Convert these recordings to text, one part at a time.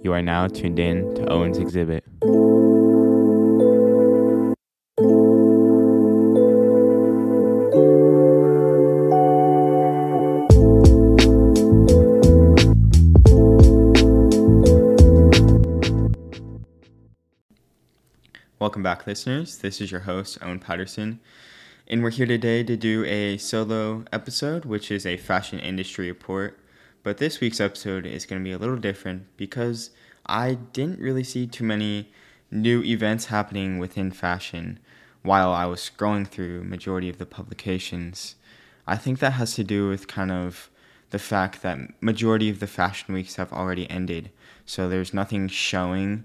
You are now tuned in to Owen's Exhibit. Welcome back, listeners. This is your host, Owen Patterson, and we're here today to do a solo episode, which is a fashion industry report. But this week's episode is going to be a little different because I didn't really see too many new events happening within fashion while I was scrolling through majority of the publications. I think that has to do with kind of the fact that majority of the fashion weeks have already ended, so there's nothing showing.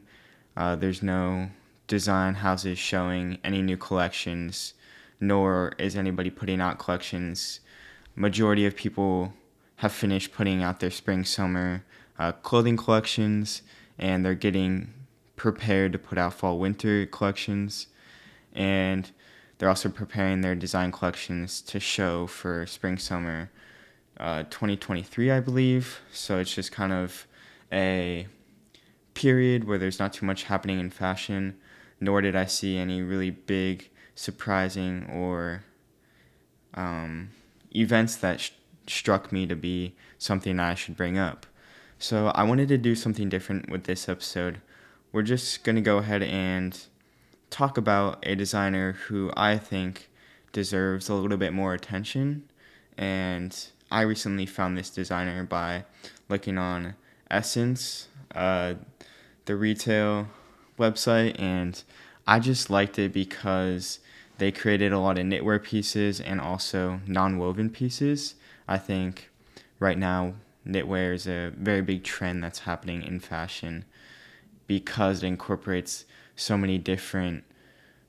Uh, there's no design houses showing any new collections, nor is anybody putting out collections. Majority of people have finished putting out their spring summer uh, clothing collections, and they're getting prepared to put out fall winter collections, and they're also preparing their design collections to show for spring summer uh, 2023, I believe. So it's just kind of a period where there's not too much happening in fashion nor did I see any really big, surprising, or um, events that sh- struck me to be something I should bring up. So I wanted to do something different with this episode. We're just going to go ahead and talk about a designer who I think deserves a little bit more attention. And I recently found this designer by looking on SSENSE, uh, the retail website, and I just liked it because they created a lot of knitwear pieces and also non-woven pieces. I think right now knitwear is a very big trend that's happening in fashion because it incorporates so many different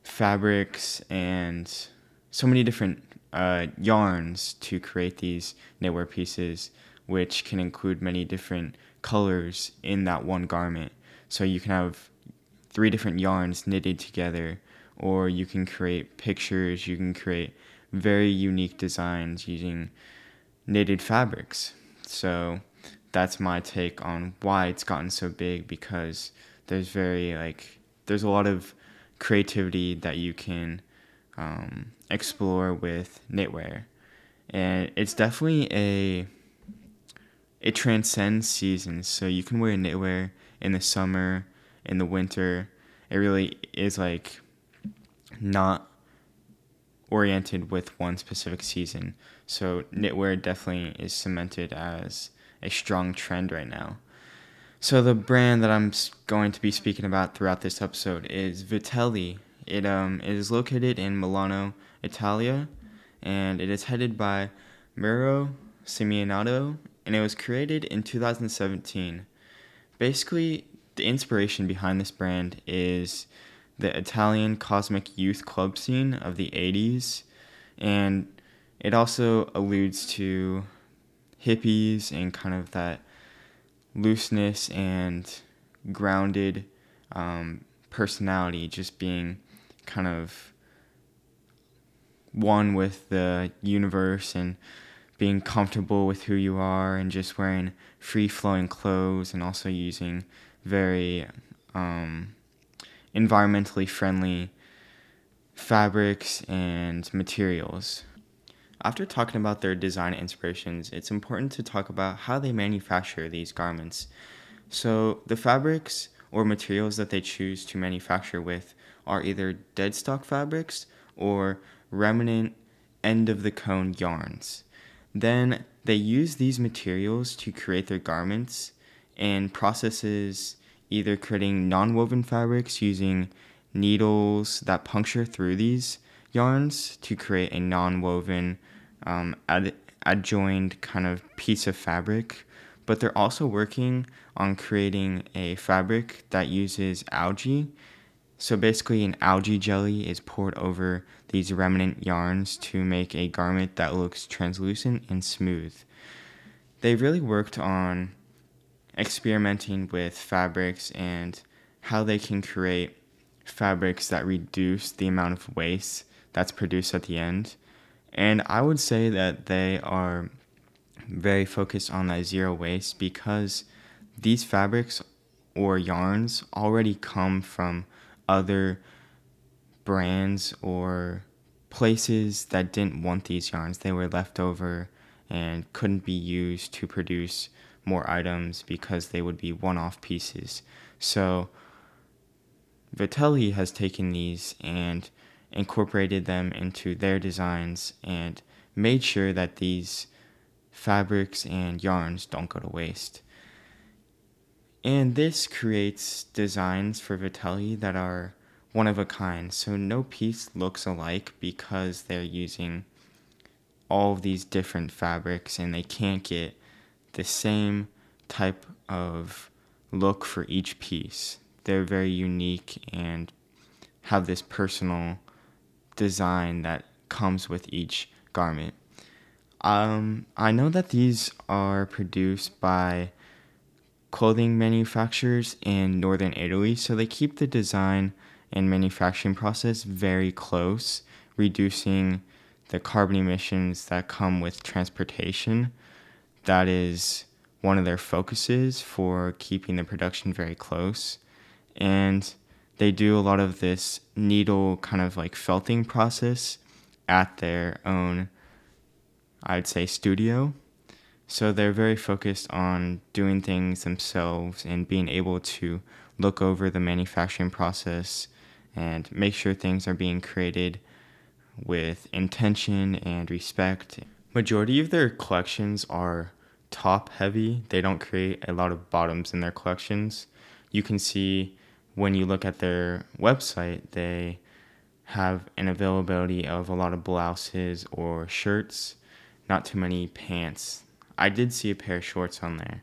fabrics and so many different uh, yarns to create these knitwear pieces, which can include many different colors in that one garment. So you can have three different yarns knitted together, or you can create pictures, you can create very unique designs using knitted fabrics. So that's my take on why it's gotten so big because there's very like there's a lot of creativity that you can um, explore with knitwear, and it's definitely a it transcends seasons. So you can wear knitwear in the summer, in the winter. It really is like not oriented with one specific season. So knitwear definitely is cemented as a strong trend right now. So the brand that I'm going to be speaking about throughout this episode is Vitelli. It um it is located in Milano, Italia, and it is headed by Mauro Simionato, and it was created in 2017. Basically, the inspiration behind this brand is the Italian cosmic youth club scene of the 80s, and it also alludes to hippies and kind of that looseness and grounded um, personality, just being kind of one with the universe and being comfortable with who you are and just wearing free flowing clothes and also using very um, environmentally friendly fabrics and materials. After talking about their design inspirations, it's important to talk about how they manufacture these garments. So, the fabrics or materials that they choose to manufacture with are either dead stock fabrics or remnant end of the cone yarns. Then they use these materials to create their garments and processes either creating non-woven fabrics using needles that puncture through these yarns to create a non-woven um, ad- adjoined kind of piece of fabric but they're also working on creating a fabric that uses algae so basically an algae jelly is poured over these remnant yarns to make a garment that looks translucent and smooth they really worked on experimenting with fabrics and how they can create fabrics that reduce the amount of waste that's produced at the end. And I would say that they are very focused on that zero waste because these fabrics or yarns already come from other brands or places that didn't want these yarns. They were left over and couldn't be used to produce more items because they would be one off pieces. So Vitelli has taken these and incorporated them into their designs and made sure that these fabrics and yarns don't go to waste. And this creates designs for Vitelli that are one of a kind. So no piece looks alike because they're using all of these different fabrics and they can't get the same type of look for each piece. They're very unique and have this personal design that comes with each garment. Um, I know that these are produced by clothing manufacturers in northern Italy, so they keep the design and manufacturing process very close, reducing the carbon emissions that come with transportation. That is one of their focuses for keeping the production very close. And they do a lot of this needle kind of like felting process at their own, I'd say, studio. So they're very focused on doing things themselves and being able to look over the manufacturing process and make sure things are being created with intention and respect. Majority of their collections are top heavy. They don't create a lot of bottoms in their collections. You can see when you look at their website, they have an availability of a lot of blouses or shirts, not too many pants. I did see a pair of shorts on there,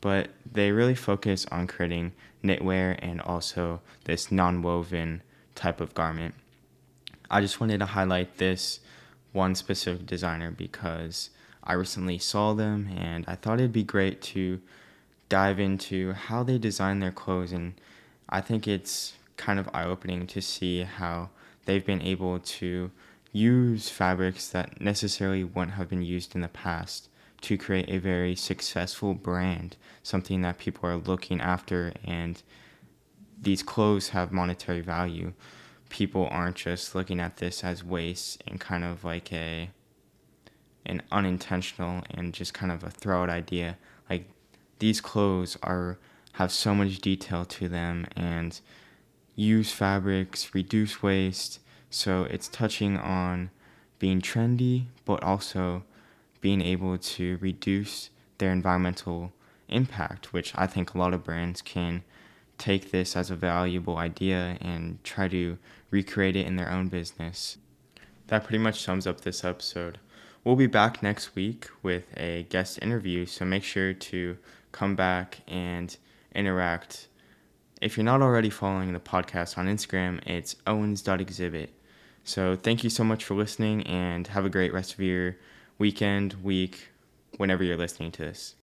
but they really focus on creating knitwear and also this non woven type of garment. I just wanted to highlight this one specific designer because I recently saw them and I thought it'd be great to dive into how they design their clothes and I think it's kind of eye opening to see how they've been able to use fabrics that necessarily wouldn't have been used in the past to create a very successful brand, something that people are looking after, and these clothes have monetary value people aren't just looking at this as waste and kind of like a an unintentional and just kind of a throw out idea. Like these clothes are have so much detail to them and use fabrics, reduce waste. So it's touching on being trendy, but also being able to reduce their environmental impact, which I think a lot of brands can take this as a valuable idea and try to recreate it in their own business. That pretty much sums up this episode. We'll be back next week with a guest interview, so make sure to come back and interact. If you're not already following the podcast on Instagram, it's owens.exhibit. So thank you so much for listening and have a great rest of your weekend, week, whenever you're listening to this.